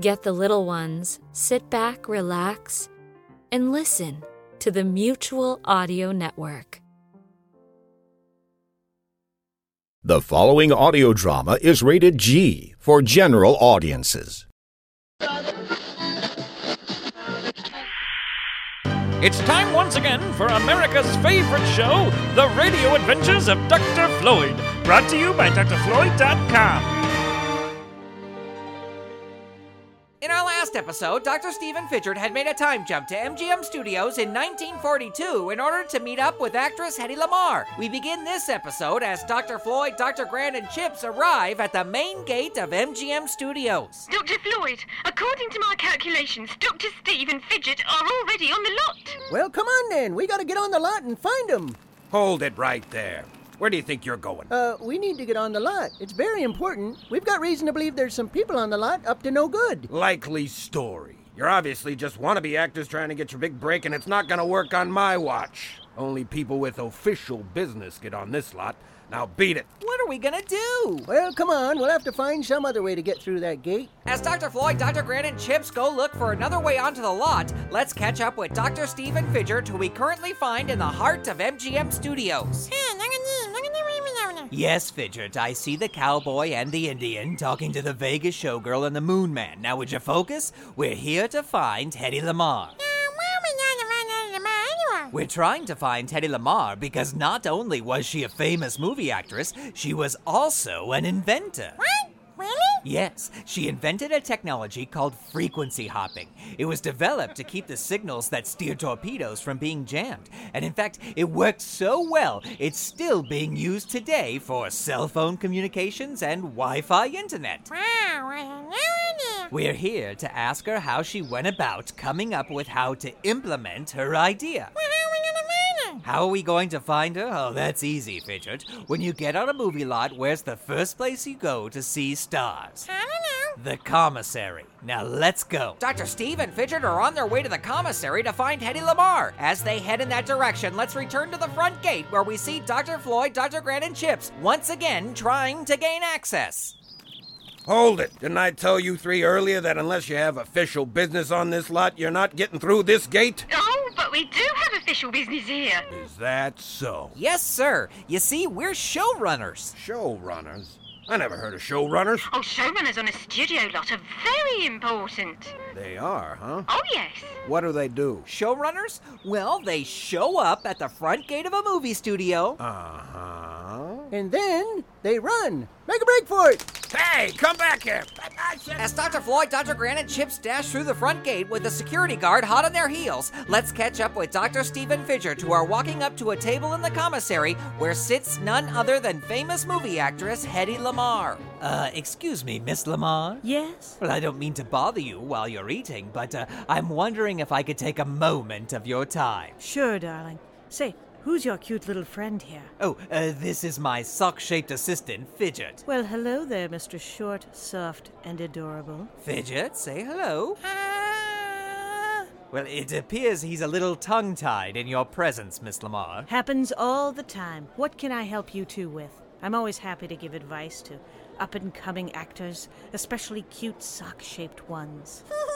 Get the little ones, sit back, relax, and listen to the Mutual Audio Network. The following audio drama is rated G for general audiences. It's time once again for America's favorite show, The Radio Adventures of Dr. Floyd, brought to you by drfloyd.com. last episode, Dr. Steve and Fidget had made a time jump to MGM Studios in 1942 in order to meet up with actress Hedy Lamarr. We begin this episode as Dr. Floyd, Dr. Grant, and Chips arrive at the main gate of MGM Studios. Dr. Floyd, according to my calculations, Dr. Steve and Fidget are already on the lot. Well, come on then. We gotta get on the lot and find them. Hold it right there. Where do you think you're going? Uh, we need to get on the lot. It's very important. We've got reason to believe there's some people on the lot up to no good. Likely story. You're obviously just wannabe actors trying to get your big break, and it's not gonna work on my watch. Only people with official business get on this lot. Now beat it. What are we gonna do? Well, come on. We'll have to find some other way to get through that gate. As Dr. Floyd, Dr. Grant, and Chips go look for another way onto the lot, let's catch up with Dr. Steve and Fidget, who we currently find in the heart of MGM Studios. Yes, Fidget, I see the cowboy and the Indian talking to the Vegas showgirl and the moon man. Now, would you focus? We're here to find Hedy Lamarr. We're trying to find Hedy Lamarr because not only was she a famous movie actress, she was also an inventor. What? Yes, she invented a technology called frequency hopping. It was developed to keep the signals that steer torpedoes from being jammed. And in fact, it worked so well, it's still being used today for cell phone communications and Wi Fi internet. Wow, had no idea. We're here to ask her how she went about coming up with how to implement her idea. How are we going to find her? Oh, that's easy, Fidget. When you get on a movie lot, where's the first place you go to see stars? I don't know. The commissary. Now let's go. Dr. Steve and Fidget are on their way to the commissary to find Hedy Lamarr. As they head in that direction, let's return to the front gate where we see Dr. Floyd, Dr. Grant, and Chips once again trying to gain access. Hold it. Didn't I tell you three earlier that unless you have official business on this lot, you're not getting through this gate? But we do have official business here. Is that so? Yes, sir. You see, we're showrunners. Showrunners? I never heard of showrunners. Oh, showrunners on a studio lot are very important. They are, huh? Oh, yes. What do they do? Showrunners? Well, they show up at the front gate of a movie studio. Uh huh. And then they run. Make a break for it. Hey, come back here. As Dr. Floyd, Dr. Grant, and Chips dash through the front gate with the security guard hot on their heels, let's catch up with Dr. Steve and Fidget, who are walking up to a table in the commissary where sits none other than famous movie actress Hedy Lamarr. Uh, excuse me, Miss Lamarr? Yes? Well, I don't mean to bother you while you're eating, but uh, I'm wondering if I could take a moment of your time. Sure, darling. Say, who's your cute little friend here? Oh, uh, this is my sock shaped assistant, Fidget. Well, hello there, Mr. Short, Soft, and Adorable. Fidget, say hello. Ah. Well, it appears he's a little tongue tied in your presence, Miss Lamarr. Happens all the time. What can I help you two with? I'm always happy to give advice to up and coming actors, especially cute sock shaped ones.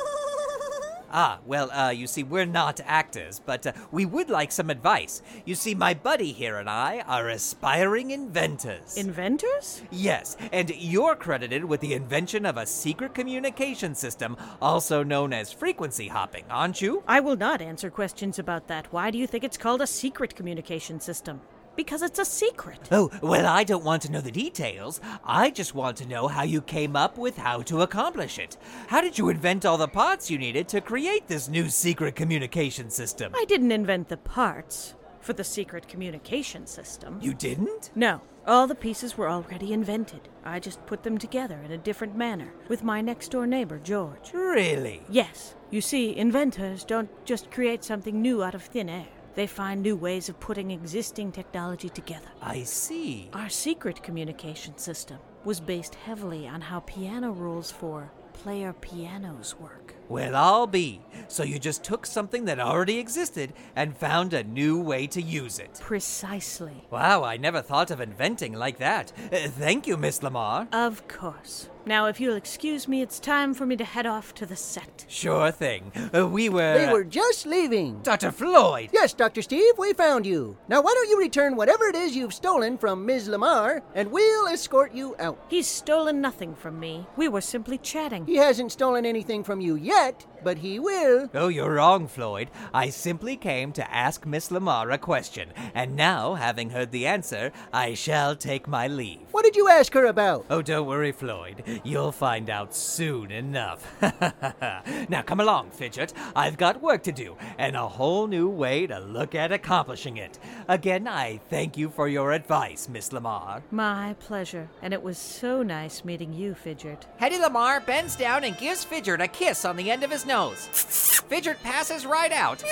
Ah, well, uh, you see, we're not actors, but uh, we would like some advice. You see, my buddy here and I are aspiring inventors. Inventors? yes, and you're credited with the invention of a secret communication system, also known as frequency hopping, aren't you? I will not answer questions about that. Why do you think it's called a secret communication system? Because it's a secret. Oh, well, I don't want to know the details. I just want to know how you came up with how to accomplish it. How did you invent all the parts you needed to create this new secret communication system? I didn't invent the parts for the secret communication system. You didn't? No, All the pieces were already invented. I just put them together in a different manner with my next door neighbor, George. Really? Yes. You see, inventors don't just create something new out of thin air. They find new ways of putting existing technology together. I see. Our secret communication system was based heavily on how piano rolls for player pianos work. Well, I'll be. So you just took something that already existed and found a new way to use it. Precisely. Wow, I never thought of inventing like that. Uh, thank you, Miss Lamarr. Of course. Now, if you'll excuse me, it's time for me to head off to the set. Sure thing. Uh, we were. They were just leaving. Dr. Floyd! Yes, Dr. Steve, we found you. Now, why don't you return whatever it is you've stolen from Ms. Lamarr, and we'll escort you out. He's stolen nothing from me. We were simply chatting. He hasn't stolen anything from you yet, but he will. Oh, you're wrong, Floyd. I simply came to ask Miss Lamarr a question, and now, having heard the answer, I shall take my leave. What did you ask her about? Oh, don't worry, Floyd. You'll find out soon enough. now, come along, Fidget. I've got work to do, and a whole new way to look at accomplishing it. Again, I thank you for your advice, Miss Lamarr. My pleasure. And it was so nice meeting you, Fidget. Hedy Lamarr bends down and gives Fidget a kiss on the end of his nose. Fidget passes right out,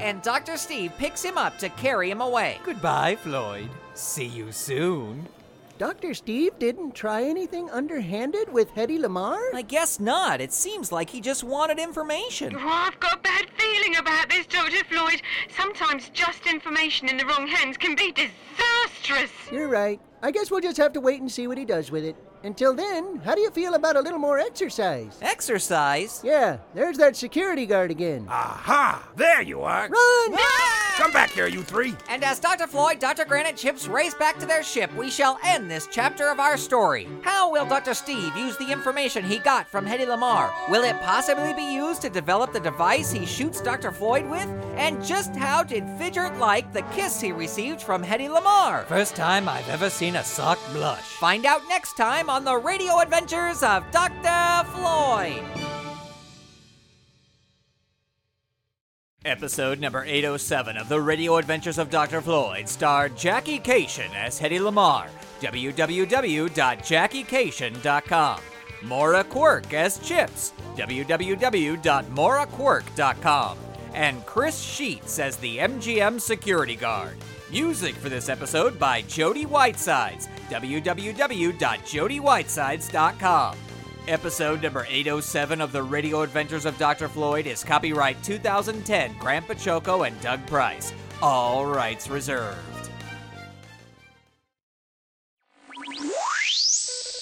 and Dr. Steve picks him up to carry him away. Goodbye, Floyd. See you soon. Dr. Steve didn't try anything underhanded with Hedy Lamarr? I guess not. It seems like he just wanted information. Oh, I've got a bad feeling about this, Dr. Floyd. Sometimes just information in the wrong hands can be disastrous. You're right. I guess we'll just have to wait and see what he does with it. Until then, how do you feel about a little more exercise? Exercise? Yeah, there's that security guard again. Aha! There you are. Run! Come back here, you three. And as Dr. Floyd, Dr. Grant and Chips race back to their ship, we shall end this chapter of our story. How will Dr. Steve use the information he got from Hedy Lamarr? Will it possibly be used to develop the device he shoots Dr. Floyd with? And just how did Fidget like the kiss he received from Hedy Lamarr? First time I've ever seen a sock blush. Find out next time on the radio adventures of Dr. Floyd. Episode number 807 of The Radio Adventures of Dr. Floyd starred Jackie Cation as Hedy Lamarr. www.jackiecation.com. Maura Quirk as Chips. www.mauraquirk.com. And Chris Sheets as the MGM security guard. Music for this episode by Jody Whitesides. www.jodywhitesides.com. Episode number 807 of the Radio Adventures of Dr. Floyd is copyright 2010 Grant Baciocco and Doug Price. All rights reserved.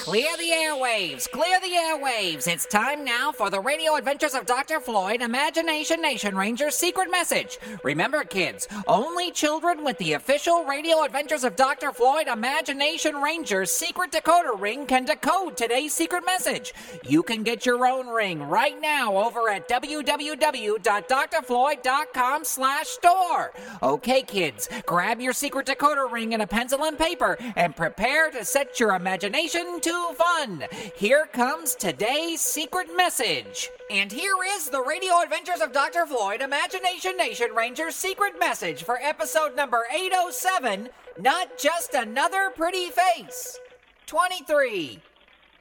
Clear the airwaves! Clear the airwaves! It's time now for the Radio Adventures of Dr. Floyd Imagination Nation Ranger's secret message. Remember, kids, only children with the official Radio Adventures of Dr. Floyd Imagination Ranger's secret decoder ring can decode today's secret message. You can get your own ring right now over at www.drfloyd.com slash store. Okay, kids, grab your secret decoder ring and a pencil and paper and prepare to set your imagination to fun. Here comes today's secret message. And here is the Radio Adventures of Dr. Floyd Imagination Nation Ranger's secret message for episode number 807 Not Just Another Pretty Face. 23,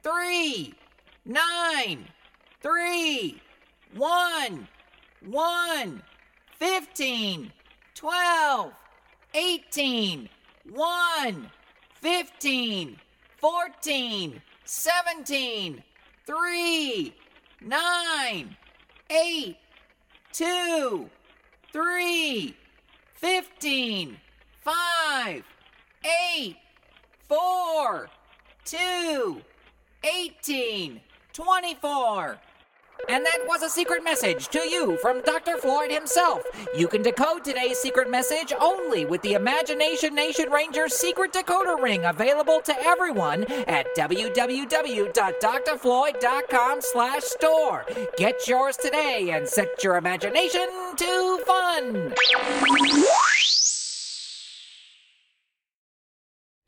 3, 9, 3, 1, 1, 15, 12, 18, 1, 15, 14, 17, 3, 9, 8, 2, 3, 15, 5, 8, 4, 2, 18, 24. And that was a secret message to you from Dr. Floyd himself. You can decode today's secret message only with the Imagination Nation Ranger's secret decoder ring available to everyone at www.drfloyd.com slash store. Get yours today and set your imagination to fun.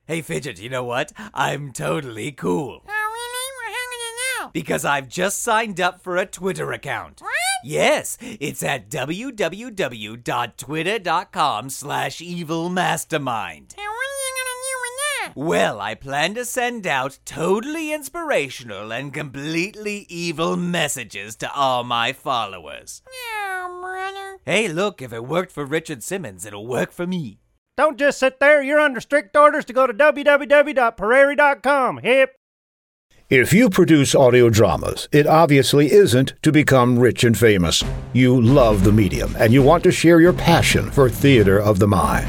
Hey, Fidget, you know what? I'm totally cool. Oh, really? We're hanging it now. Because I've just signed up for a Twitter account. What? Yes, it's at www.twitter.com slash evilmastermind. And what are you gonna do with that? Well, I plan to send out totally inspirational and completely evil messages to all my followers. Yeah, brother. Hey, look, if it worked for Richard Simmons, it'll work for me. Don't just sit there. You're under strict orders to go to www.prairie.com. Hip. If you produce audio dramas, it obviously isn't to become rich and famous. You love the medium and you want to share your passion for theater of the mind.